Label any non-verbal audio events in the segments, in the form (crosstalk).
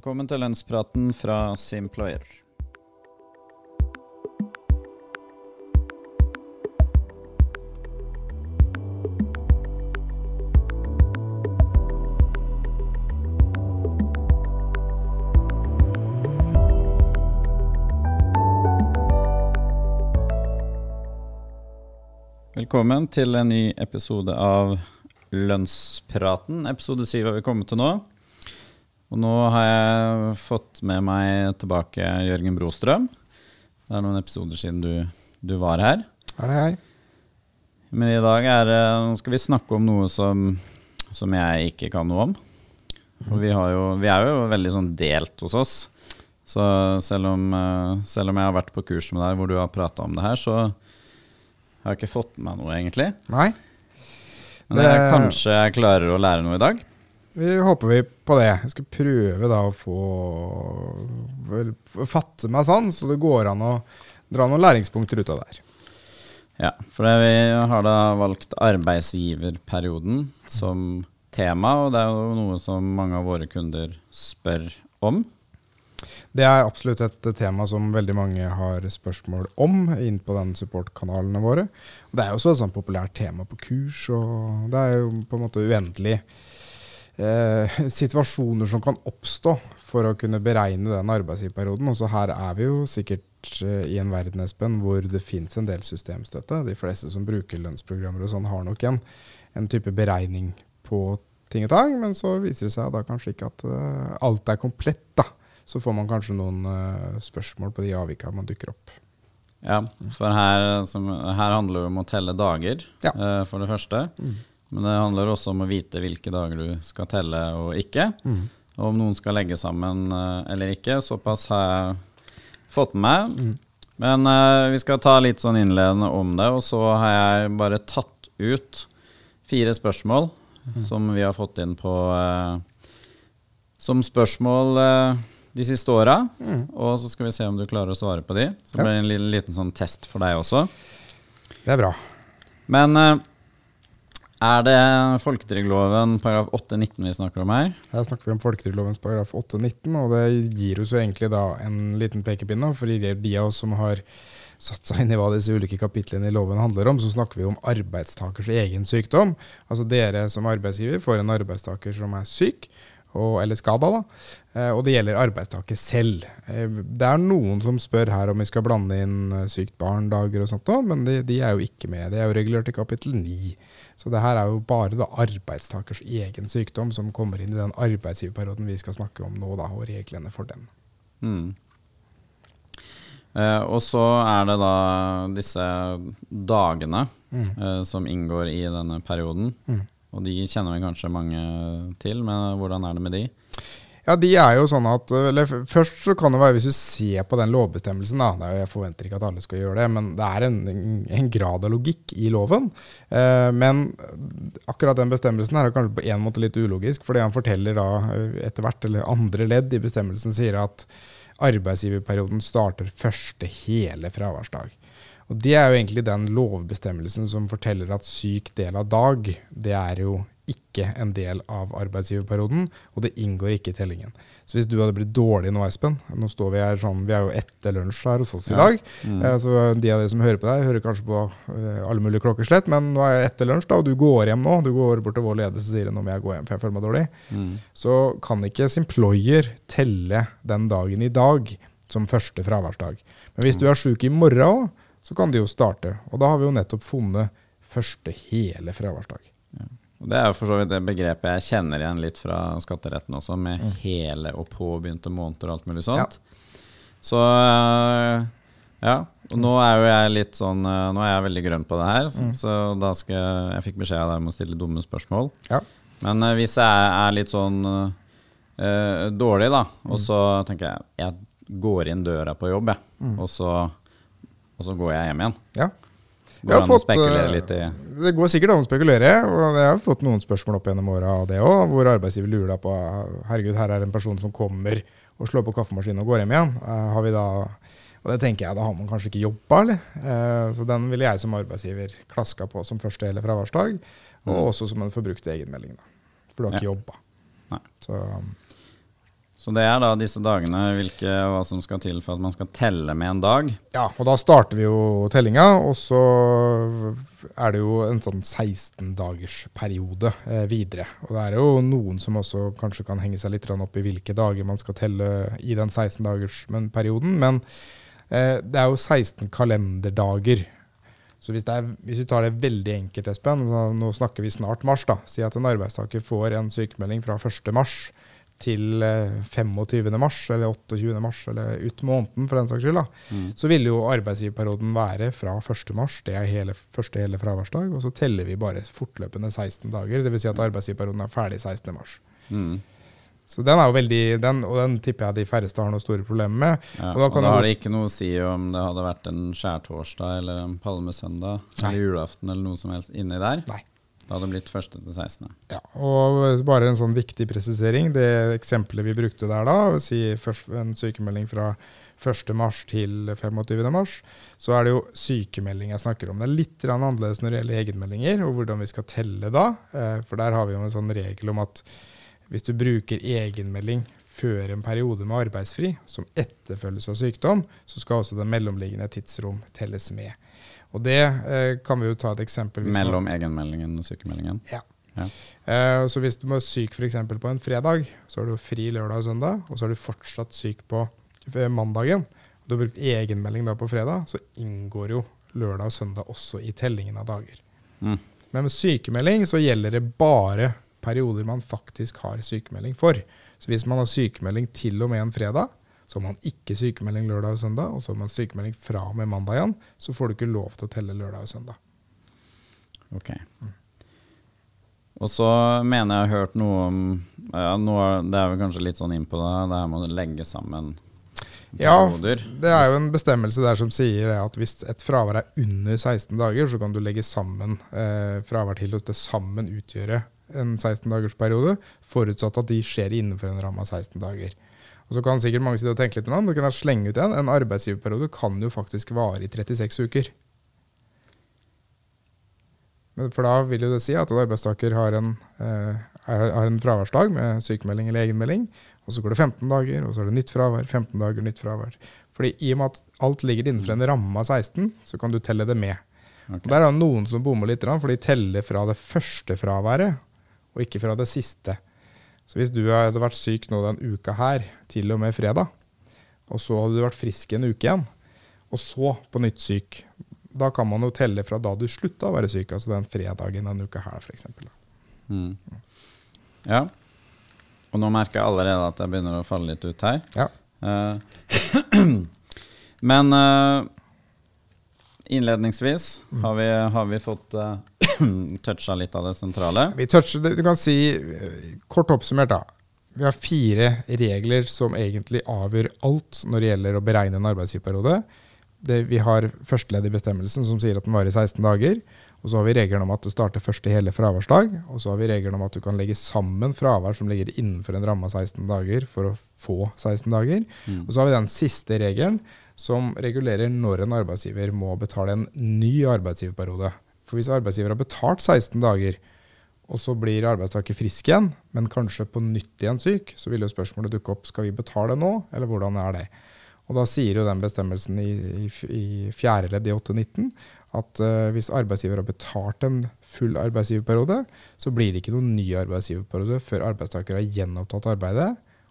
Velkommen til lønnspraten fra Simployer. Velkommen til en ny episode av Lønnspraten. Episode syv har vi kommet til nå. Og nå har jeg fått med meg tilbake Jørgen Brostrøm. Det er noen episoder siden du, du var her. Hei, hei. Men i dag er, nå skal vi snakke om noe som, som jeg ikke kan noe om. For vi, har jo, vi er jo veldig sånn delt hos oss. Så selv om, eh, selv om jeg har vært på kurs med deg hvor du har prata om det her, så har jeg ikke fått med meg noe, egentlig. Nei, Men jeg, Det- kanskje jeg klarer å lære noe i dag. Vi håper vi på det. Jeg skal prøve da å få fatte meg sånn, så det går an å dra noen læringspunkter ut av det her. Ja, for vi har da valgt arbeidsgiverperioden som tema, og det er jo noe som mange av våre kunder spør om. Det er absolutt et tema som veldig mange har spørsmål om inn på den supportkanalene våre. Det er jo også et sånn populært tema på kurs, og det er jo på en måte uendelig eh, (laughs) situasjoner som kan oppstå for å kunne beregne den arbeidsgiverperioden. Og så her er vi jo sikkert eh, i en verden Espen, hvor det fins en del systemstøtte. De fleste som bruker lønnsprogrammer og sånn, har nok en, en type beregning på ting og tang, men så viser det seg da kanskje ikke at eh, alt er komplett. da. Så får man kanskje noen eh, spørsmål på de avvikene man dukker opp. Ja, for her, som, her handler det om å telle dager, Ja. eh, for det første. Men det handler også om å vite hvilke dager du skal telle og ikke. Og om noen skal legge sammen eh, eller ikke. Såpass har jeg fått med meg. Men uh, vi skal ta litt sånn innledende om det, og så har jeg bare tatt ut fire spørsmål som vi har fått inn på uh, som spørsmål uh, de siste åra. Og så skal vi se om du klarer å svare på de. Så Ja. blir det en liten, liten sånn test for deg også. Det er bra. Men er det folketrygdloven paragraf 8-19 vi snakker om her? Her snakker vi om folketrygdlovens paragraf 8-19, og det gir oss jo egentlig da en liten pekepinne. For de de av oss som har satt seg inn i hva disse ulike kapitlene i loven handler om, så snakker vi om arbeidstakers egen sykdom. Altså dere som arbeidsgiver får en arbeidstaker som er syk, og, eller skada, da. Eh, og det gjelder arbeidstaker selv. Eh, det er noen som spør her om vi skal blande inn eh, sykt barn-dager og sånt òg, men de, de er jo ikke med. Det er jo regulert i kapittel 9. Så det her er jo bare da arbeidstakers egen sykdom som kommer inn i den arbeidsgiverperioden vi skal snakke om nå, da, og reglene for den. Mm. Eh, og så er det da disse dagene eh, som inngår i denne perioden. Mm. Og de kjenner vi kanskje mange til, men hvordan er det med de? Ja, de er jo sånn at eller Først så kan det være hvis du ser på den lovbestemmelsen, da. er Jeg forventer ikke at alle skal gjøre det, men det er en, en grad av logikk i loven. Eh, men akkurat den bestemmelsen her er kanskje på en måte litt ulogisk, fordi han forteller da eh, etter hvert, eller andre ledd i bestemmelsen sier at arbeidsgiverperioden starter første hele fraværsdag. Og Det er jo egentlig den lovbestemmelsen som forteller at syk del av dag, det er jo ikke en del av arbeidsgiverperioden, og det inngår ikke i tellingen. Så hvis du hadde blitt dårlig nå, Espen Nå står vi her sånn, vi er jo etter lunsj her hos oss i Ja. dag. Mm. Eh, så de av dere som hører på deg, hører kanskje på eh, alle mulige klokkeslett, men nå er jeg etter lunsj, da, og du går hjem nå. Du går bort til vår ledelse og sier nå må jeg gå hjem, for jeg føler meg dårlig. Mm. Så kan ikke Simployer telle den dagen i dag som første fraværsdag. Men hvis du er sjuk i morgen òg, så kan de jo starte. Og da har vi jo nettopp funnet første hele fraværsdag. Det er jo for så vidt det begrepet jeg kjenner igjen litt fra skatteretten også, med hele og påbegynte måneder og alt mulig sånt. Så øh, ja. Og nå er jo jeg litt sånn øh, Nå er jeg veldig grønn på det her, så, så da skal jeg Jeg fikk beskjed av deg om å stille dumme spørsmål. Ja. Men øh, hvis jeg er litt sånn øh, dårlig, da, og så tenker jeg jeg går inn døra på jobb, jeg, og, så, og så går jeg hjem igjen. ja. Går fått, i Det går sikkert an å spekulere, og jeg har fått noen spørsmål opp gjennom åra av det òg, hvor arbeidsgiver lurer på Herregud, her er en person som kommer og slår på kaffemaskinen og går hjem igjen. Eh, har vi da Og det tenker jeg, da har man kanskje ikke jobba, eller? Eh, så den ville jeg som arbeidsgiver klaska på som første hele fraværsdag, og Mm. også som en forbrukt egenmelding, da. For du har ikke Ja. jobba. Så Så det er da disse dagene hvilke, hva som skal til for at man skal telle med en dag. Ja, og da starter vi jo tellinga, og så er det jo en sånn 16-dagersperiode eh, videre. Og det er jo noen som også kanskje kan henge seg litt opp i hvilke dager man skal telle i den 16-dagersperioden, men eh, det er jo 16 kalenderdager. Så hvis, er, hvis, vi tar det veldig enkelt, Espen, nå snakker vi snart mars, da. Si at en arbeidstaker får en sykemelding fra 1. mars til 25. Eh, mars, eller 28. mars, eller ut måneden for den saks skyld, mm. så vil jo arbeidsgiverperioden være fra 1. mars, det er hele, første hele fraværsdag, og så teller vi bare fortløpende 16 dager. Dvs. Si at arbeidsgiverperioden er ferdig 16. mars. Mm. Så den er jo veldig, den, og den tipper jeg de færreste har noe store problemer med. Ja, og da, og da har det ikke noe å si om det hadde vært en skjærtorsdag eller en palmesøndag eller julaften eller noe som helst inni der? Nei. Det hadde det blitt 1. til 16. Ja, og bare en sånn viktig presisering. Det eksempelet vi brukte der da, si en sykemelding fra 1.3 til 25.3, så er det jo sykemelding jeg snakker om. Det er litt annerledes når det gjelder egenmeldinger, og hvordan vi skal telle da. Eh, for der har vi jo en sånn regel om at hvis du bruker egenmelding før en periode med arbeidsfri, som etterfølges av sykdom, så skal også det mellomliggende tidsrom telles med. Og det eh, kan vi jo ta et eksempel Mellom man, egenmeldingen og sykemeldingen? Ja. ja. Eh, så hvis du er syk f.eks. på en fredag, så har du fri lørdag og søndag, og så er du fortsatt syk på mandagen, mandagen, du har brukt egenmelding da på fredag, så inngår jo lørdag og søndag også i tellingen av dager. Mm. Men med sykemelding så gjelder det bare perioder man faktisk har sykemelding for. Så hvis man har sykemelding til og med en fredag, så har man ikke sykemelding lørdag og søndag, og så har man sykemelding fra og med mandag igjen. Så får du ikke lov til å telle lørdag og søndag. Ok. Mm. Og så mener jeg har hørt noe om ja, noe, Det er vel kanskje litt sånn innpå det, det her med å legge sammen perioder. Ja, det er jo en bestemmelse der som sier at hvis et fravær er under 16 dager, så kan du legge sammen eh, fravær til og det sammen utgjøre en 16 dagers periode, forutsatt at de skjer innenfor en ramme av 16 dager. Og Så kan sikkert mange sitte og tenke litt om det, kan da slenge ut en. En arbeidsgiverperiode kan jo faktisk vare i 36 uker. For da vil jo det si at arbeidstaker har en, eh, har en fraværsdag med sykemelding eller egenmelding, og så går det 15 dager, og så er det nytt fravær, 15 dager, nytt fravær. Fordi I og med at alt ligger innenfor en ramme av 16, så kan du telle det med. Okay. Og Der er det noen som bommer litt, for de teller fra det første fraværet, og ikke fra det siste. Så hvis du hadde vært syk nå den uka her, til og med fredag, og så hadde du vært frisk en uke igjen, og så på nytt syk, da kan man jo telle fra da du slutta å være syk, altså den fredagen den uka her, f.eks. Mm. Ja. Og nå merker jeg allerede at jeg begynner å falle litt ut her. Ja. Uh, (clears throat) men uh, innledningsvis har, vi, har vi fått uh, (clears throat) toucha litt av det sentrale? Vi toucher, du kan si, kort oppsummert, da. Vi har fire regler som egentlig avgjør alt når det gjelder å beregne en arbeidsgiverperiode. vi har førsteledd i bestemmelsen som sier at den varer i 16 dager. Og så har vi regelen om at det starter første hele fraværsdag. Og så har vi regelen om at du kan legge sammen fravær som ligger innenfor en ramme av 16 dager for å få 16 dager. Mm. Og så har vi den siste regelen som regulerer når en arbeidsgiver må betale en ny arbeidsgiverperiode. For hvis arbeidsgiver har betalt 16 dager, og så blir arbeidstaker frisk igjen, men kanskje på nytt igjen syk, så vil jo spørsmålet dukke opp skal vi betale nå, eller hvordan er det? Og Da sier jo den bestemmelsen i, i, i fjerde ledd i 819 at uh, hvis arbeidsgiver har betalt en full arbeidsgiverperiode, så blir det ikke noen ny arbeidsgiverperiode før arbeidstaker har gjenopptatt arbeidet.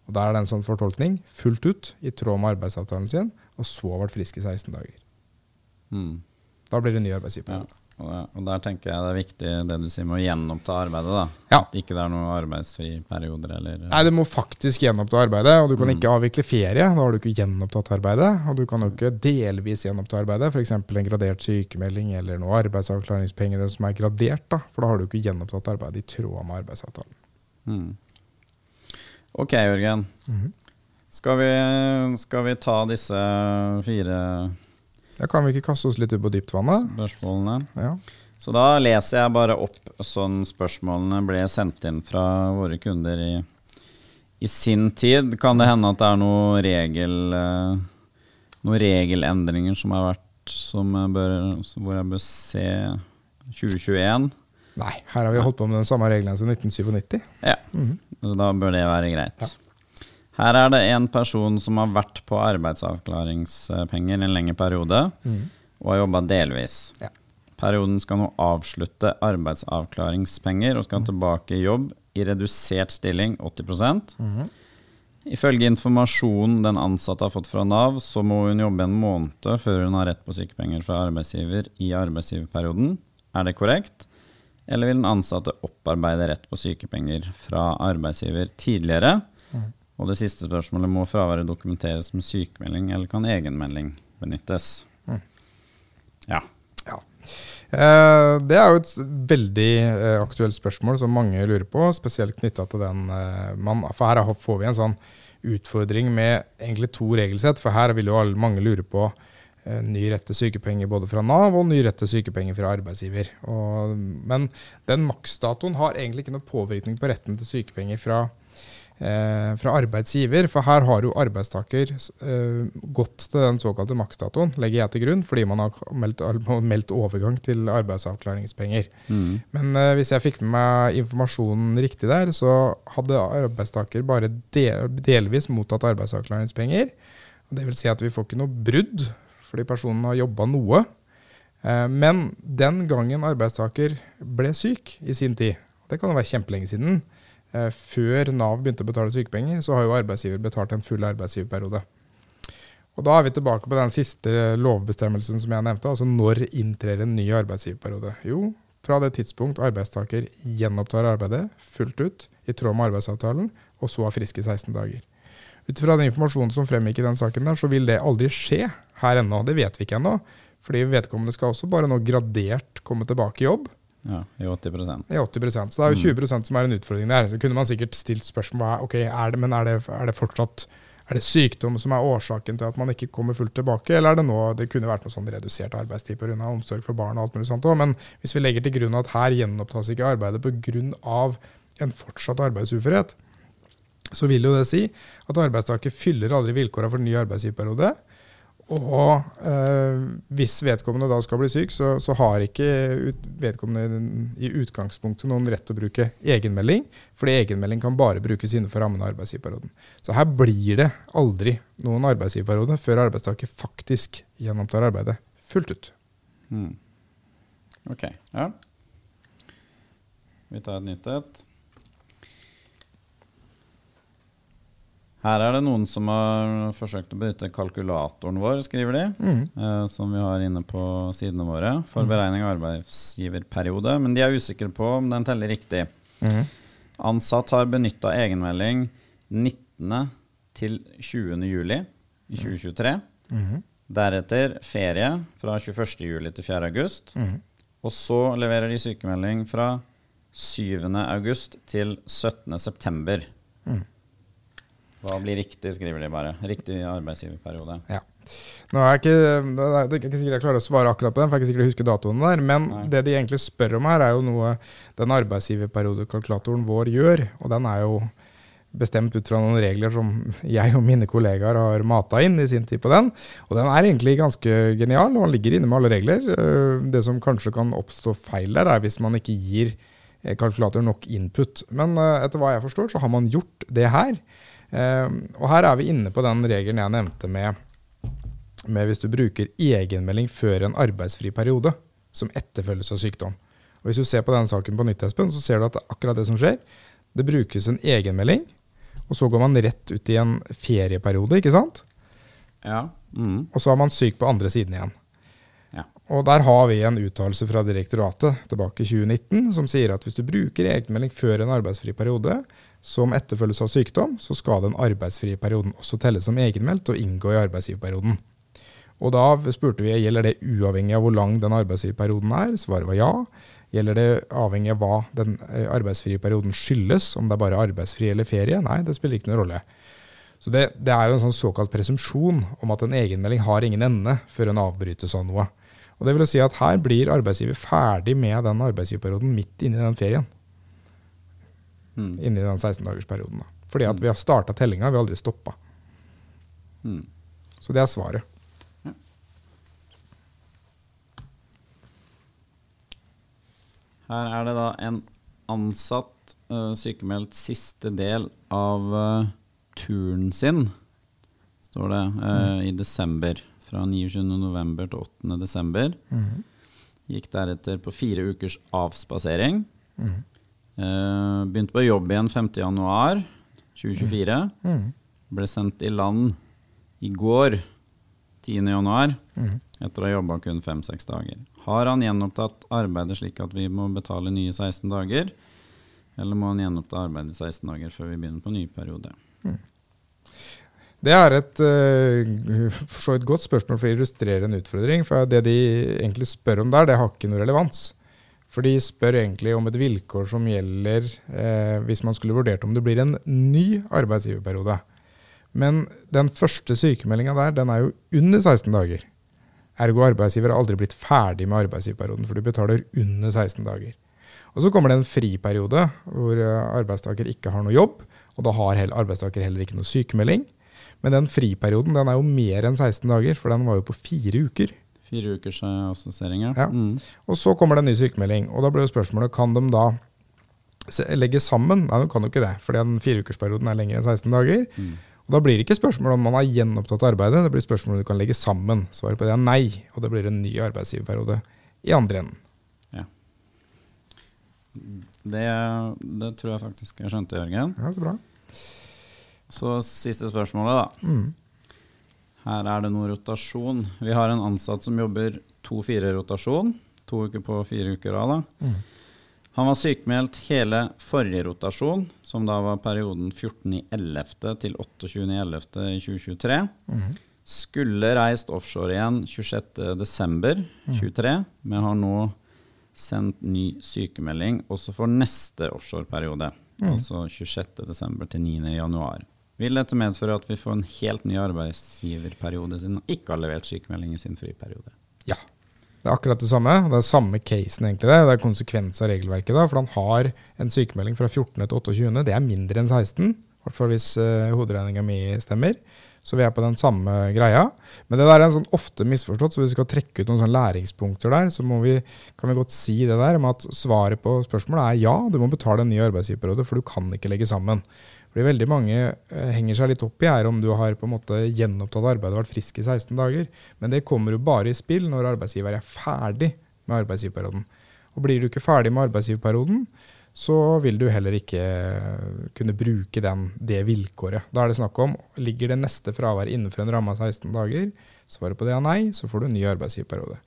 Og Da er det en sånn fortolkning fullt ut, i tråd med arbeidsavtalen sin, og så vært frisk i 16 dager. Mm. Da blir det ny arbeidsgiverperiode. Ja. Og, der tenker jeg det er viktig det du sier med å gjenoppta arbeidet. da. Ja. At ikke det er noen arbeidsfri perioder eller Nei, du må faktisk gjenoppta arbeidet. Og du kan mm. ikke avvikle ferie. Da har du ikke gjenopptatt arbeidet. Og du kan jo ikke delvis gjenoppta arbeidet, f.eks. en gradert sykemelding eller noe arbeidsavklaringspenger som er gradert. da, For da har du ikke gjenopptatt arbeidet i tråd med arbeidsavtalen. Mm. Ok, Jørgen. Mm -hmm. skal, vi, skal vi ta disse fire da kan vi ikke kaste oss litt ut på dypt vann? Spørsmålene. Ja. Så da leser jeg bare opp sånn spørsmålene ble sendt inn fra våre kunder i, i sin tid. Kan det hende at det er noen, regel, eh, noen regelendringer som har vært som jeg bør, hvor jeg bør se 2021? Nei, her har vi holdt på med den samme reglene siden 1997. Ja, mm -hmm. så da bør det være greit. Ja. Her er det en person som har vært på arbeidsavklaringspenger en lengre periode, og har jobba delvis. Ja. Perioden skal nå avslutte arbeidsavklaringspenger og skal tilbake i jobb i redusert stilling 80% Ifølge informasjonen den ansatte har fått fra Nav, så må hun jobbe en måned før hun har rett på sykepenger fra arbeidsgiver i arbeidsgiverperioden. Er det korrekt? Eller vil den ansatte opparbeide rett på sykepenger fra arbeidsgiver tidligere? Og det siste spørsmålet må fraværet dokumenteres med sykemelding, eller kan egenmelding benyttes? Ja. Ja. Eh, det er jo et veldig eh, aktuelt spørsmål som mange lurer på, spesielt knytta til den eh, man, For her får vi en sånn utfordring med egentlig to regelsett. For her vil jo alle, mange lure på eh, ny rett til sykepenger både fra Nav og ny rett til sykepenger fra arbeidsgiver. Og, men den maksdatoen har egentlig ikke noe påvirkning på retten til sykepenger fra eh, fra arbeidsgiver, for her har jo arbeidstaker eh, gått til den såkalte maksdatoen, legger jeg til grunn, fordi man har meldt, meldt overgang til arbeidsavklaringspenger. Mm. Men eh, hvis jeg fikk med meg informasjonen riktig der, så hadde arbeidstaker bare del, delvis mottatt arbeidsavklaringspenger. Det vil si at vi får ikke noe brudd, fordi personen har jobba noe. Eh, men den gangen arbeidstaker ble syk i sin tid, det kan jo være kjempelenge siden, før Nav begynte å betale sykepenger, så har jo arbeidsgiver betalt en full arbeidsgiverperiode. Og Da er vi tilbake på den siste lovbestemmelsen som jeg nevnte. altså Når inntrer en ny arbeidsgiverperiode? Jo, fra det tidspunkt arbeidstaker gjenopptar arbeidet fullt ut i tråd med arbeidsavtalen, og så er frisk i 16 dager. Ut fra den informasjonen som fremgikk i den saken, der, så vil det aldri skje her ennå. Det vet vi ikke ennå. Fordi vedkommende skal også bare nå gradert komme tilbake i jobb. Ja I 80 I 80% Så det er jo 20% som er en utfordring der. Så kunne man sikkert stilt spørsmål ok, er det, men er det, er det fortsatt er det sykdom som er årsaken til at man ikke kommer fullt tilbake, eller er det nå det kunne vært noe sånn redusert arbeidstid pga. omsorg for barn og alt mulig sånt òg, men hvis vi legger til grunn at her gjenopptas ikke arbeidet pga. en fortsatt arbeidsuførhet, så vil jo det si at arbeidstaker fyller aldri vilkårene for en ny arbeidsgiverperiode. Og eh, hvis vedkommende da skal bli syk, så, så har ikke ut, vedkommende i utgangspunktet noen rett til å bruke egenmelding, fordi egenmelding kan bare brukes innenfor rammen av arbeidsgiverperioden. Så her blir det aldri noen arbeidsgiverperiode før arbeidstaker faktisk gjennomtar arbeidet fullt ut. Hmm. Ok, ja. Vi tar et nytt et. Her er det noen som har forsøkt å benytte kalkulatoren vår, skriver de, Mm. eh, som vi har inne på sidene våre, for beregning av arbeidsgiverperiode. Men de er usikre på om den teller riktig. Ansatt har benytta egenmelding 19. til 20. juli i 2023. Mm. Deretter ferie fra 21. juli til 4. august. Mhm. Og så leverer de sykemelding fra 7. august til 17. september. Mhm. Hva blir riktig, skriver de bare. Riktig arbeidsgiverperiode. Ja. Nå er jeg ikke, det er ikke sikkert jeg klarer å svare akkurat på den, for jeg er ikke sikkert jeg husker datoene der. Men Nei. det de egentlig spør om her, er jo noe den arbeidsgiverperiodekalkulatoren vår gjør. Og den er jo bestemt ut fra noen regler som jeg og mine kollegaer har mata inn i sin tid på den. Og den er egentlig ganske genial, og han ligger inne med alle regler. Eh, Det som kanskje kan oppstå feil der, er hvis man ikke gir eh, kalkulatoren nok input. Men eh, etter hva jeg forstår, så har man gjort det her. Eh, Og her er vi inne på den regelen jeg nevnte med med hvis du bruker egenmelding før en arbeidsfri periode, som etterfølges av sykdom. Og Hvis du ser på den saken på nytt, Espen, så ser du at det er akkurat det som skjer. Det brukes en egenmelding, og så går man rett ut i en ferieperiode, ikke sant? Ja. Mm. Og så er man syk på andre siden igjen. Ja. Og der har vi en uttalelse fra direktoratet tilbake i 2019 som sier at hvis du bruker egenmelding før en arbeidsfri periode, som etterfølges av sykdom, så skal den arbeidsfrie perioden også telles som egenmeldt og inngå i arbeidsgiverperioden. Og da spurte vi gjelder det uavhengig av hvor lang den arbeidsgiverperioden er. Svaret var ja. Gjelder det avhengig av hva den eh, arbeidsfrie perioden skyldes, om det er bare arbeidsfri eller ferie? Nei, det spiller ikke noen rolle. Så det, det er jo en sånn såkalt presumpsjon om at en egenmelding har ingen ende før en avbrytes av noe. Og det vil si at her blir arbeidsgiver ferdig med den arbeidsgiverperioden midt inni den ferien. Mm. Inni den 16-dagersperioden. Fordi at vi har starta tellinga, vi har aldri stoppa. Mm. Så det er svaret. Her er det da en ansatt uh, sykemeldt siste del av uh, turen sin, står det, eh, i desember. Fra 29.11. til 8.12. Mm. Gikk deretter på fire ukers avspasering. Mhm. Eh, begynte på jobb igjen 5.1.2024. Mhm. Ble sendt i land i går, 10.1, mm. etter å ha jobba kun fem-seks dager. Har han gjenopptatt arbeidet slik at vi må betale nye 16 dager? Eller må han gjenoppta arbeidet 16 dager før vi begynner på ny periode? Det er et eh, for så vidt godt spørsmål for å illustrere en utfordring. For det de egentlig spør om der, det har ikke noe relevans. For de spør egentlig om et vilkår som gjelder eh, hvis man skulle vurdert om det blir en ny arbeidsgiverperiode. Men den første sykemeldinga der, den er jo under 16 dager. Ergo arbeidsgiver har aldri blitt ferdig med arbeidsgiverperioden, for du betaler under 16 dager. Og så kommer det en friperiode hvor eh, arbeidstaker ikke har noe jobb, og da har arbeidstaker heller ikke noe sykemelding. Men den friperioden den er jo mer enn 16 dager, for den var jo på fire uker. Fire ukers assosiering, ja. Ja. Mm. Og så kommer det en ny sykemelding, og da blir jo spørsmålet kan de da legge sammen? Nei, de kan jo ikke det, for den fireukersperioden er lenger enn 16 dager. Mm. Og Da blir det ikke spørsmål om man har gjenopptatt arbeidet, det blir spørsmål om du kan legge sammen. Svaret på det er nei, og det blir en ny arbeidsgiverperiode i andre enden. Det, det tror jeg faktisk jeg skjønte, Jørgen. Ja, så bra. Så siste spørsmålet, da. Mm. Her er det noe rotasjon. Vi har en ansatt som jobber 2-4-rotasjon. To uker på, fire uker av. da. Mm. Han var sykemeldt hele forrige rotasjon, som da var perioden 14.11. til 28.11.2023. Mm. Skulle reist offshore igjen 26.12.23, men har nå sendt ny sykemelding også for neste offshoreperiode. Mm. Altså 26.12. til 9.1. Vil dette medføre at vi får en helt ny arbeidsgiverperiode siden han ikke har levert sykemelding i sin friperiode? Ja. Det er akkurat det samme. Det er samme casen, egentlig. Det Det er konsekvens av regelverket. da, For han har en sykemelding fra 14. til 28. Det er mindre enn 16, i hvert fall hvis uh, hoderegninga mi stemmer. Så vi er på den samme greia. Men det der er en sånn ofte misforstått, så hvis vi skal trekke ut noen sånne læringspunkter der, så vi, kan vi godt si det der med at svaret på spørsmålet er ja, du må betale en ny arbeidsgiverperiode, for du kan ikke legge sammen. Fordi veldig mange eh, henger seg litt opp i her om du har på en måte gjenopptatt arbeidet og vært frisk i 16 dager. Men det kommer jo bare i spill når arbeidsgiver er ferdig med arbeidsgiverperioden. Og blir du ikke ferdig med arbeidsgiverperioden, så vil du heller ikke eh, kunne bruke den, det vilkåret. Da er det snakk om ligger det neste fraværet innenfor en ramme av 16 dager. Svaret på det er nei, så får du en ny arbeidsgiverperiode.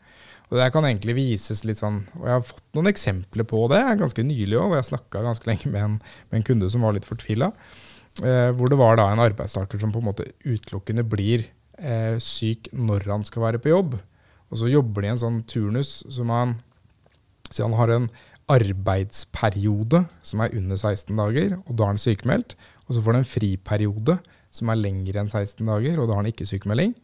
Og Det kan egentlig vises litt sånn, og Jeg har fått noen eksempler på det ganske nylig òg. Jeg snakka ganske lenge med en, med en kunde som var litt fortvila. Eh, hvor det var da en arbeidstaker som på en måte utelukkende blir eh, syk når han skal være på jobb. Og så jobber de i en sånn turnus som han Så han har en arbeidsperiode som er under 16 dager, og da er han sykemeldt. Og så får han en friperiode som er lengre enn 16 dager, og da har han ikke sykemelding.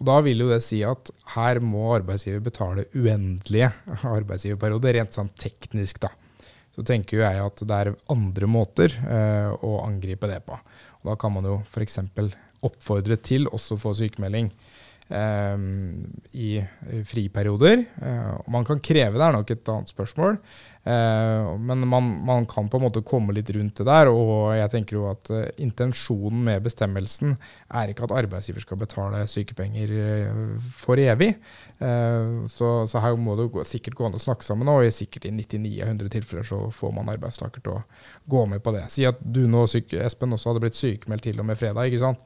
Og Da vil jo det si at her må arbeidsgiver betale uendelige (laughs) arbeidsgiverperioder, rent sånn teknisk. da. Så tenker jo jeg at det er andre måter eh, å angripe det på. Og Da kan man jo f.eks. oppfordre til også å få sykemelding eh, i friperioder. Eh, og man kan kreve det, er nok et annet spørsmål. Eh, men man, man kan på en måte komme litt rundt det der. Og jeg tenker jo at eh, intensjonen med bestemmelsen er ikke at arbeidsgiver skal betale sykepenger eh, for evig. Så, så her må det sikkert gå an å snakke sammen, og sikkert i 99 av 100 tilfeller så får man arbeidstaker til å gå med på det. Si at du nå, Espen, også hadde blitt sykemeldt til og med fredag. ikke sant?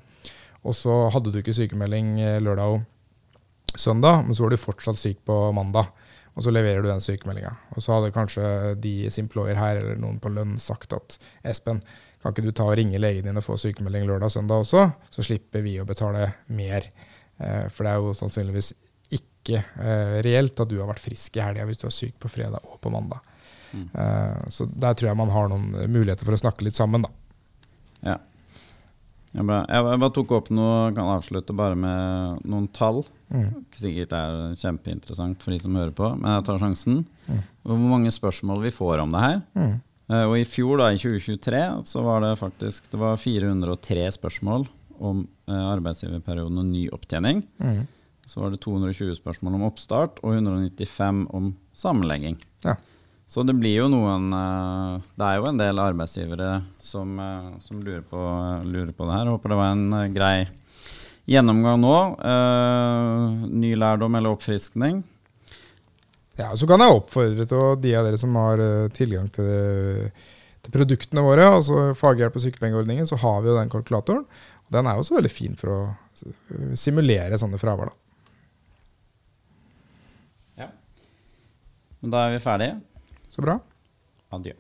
Og så hadde du ikke sykemelding lørdag og søndag, men så var du fortsatt syk på mandag. Og så leverer du den sykemeldinga. Og så hadde kanskje deres employer her eller noen på lønn sagt at Espen, kan ikke du ta og ringe legen din og få sykemelding lørdag og søndag også, så slipper vi å betale mer. Eh, for det er jo sannsynligvis ikke eh, reelt at du har vært frisk i helga hvis du er syk på fredag og på mandag. Mm. Eh, så der tror jeg man har noen muligheter for å snakke litt sammen, da. Ja. Ja, bra. Jeg bare tok opp noe, kan avslutte bare med noen tall. Mm. Ikke sikkert det er kjempeinteressant for de som hører på, men jeg tar sjansen. Mm. Hvor mange spørsmål vi får om det her. Mm. Eh, Og i fjor, da, i 2023, så var det faktisk det var 403 spørsmål om eh, arbeidsgiverperioden og ny opptjening. Mm. Så var det 220 spørsmål om oppstart og 195 om sammenlegging. Ja. Så det blir jo noen eh, Det er jo en del arbeidsgivere som, eh, som lurer, på, lurer, på, det her. Håper det var en eh, grei gjennomgang nå. ny lærdom eller oppfriskning. Ja, Så kan jeg oppfordre til de av dere som har tilgang til, til produktene våre, altså faghjelp og sykepengeordningen, så har vi jo den kalkulatoren. Den er også veldig fin for å simulere sånne fravær. da. Ja. Men da er vi ferdige. Så bra. Adjø.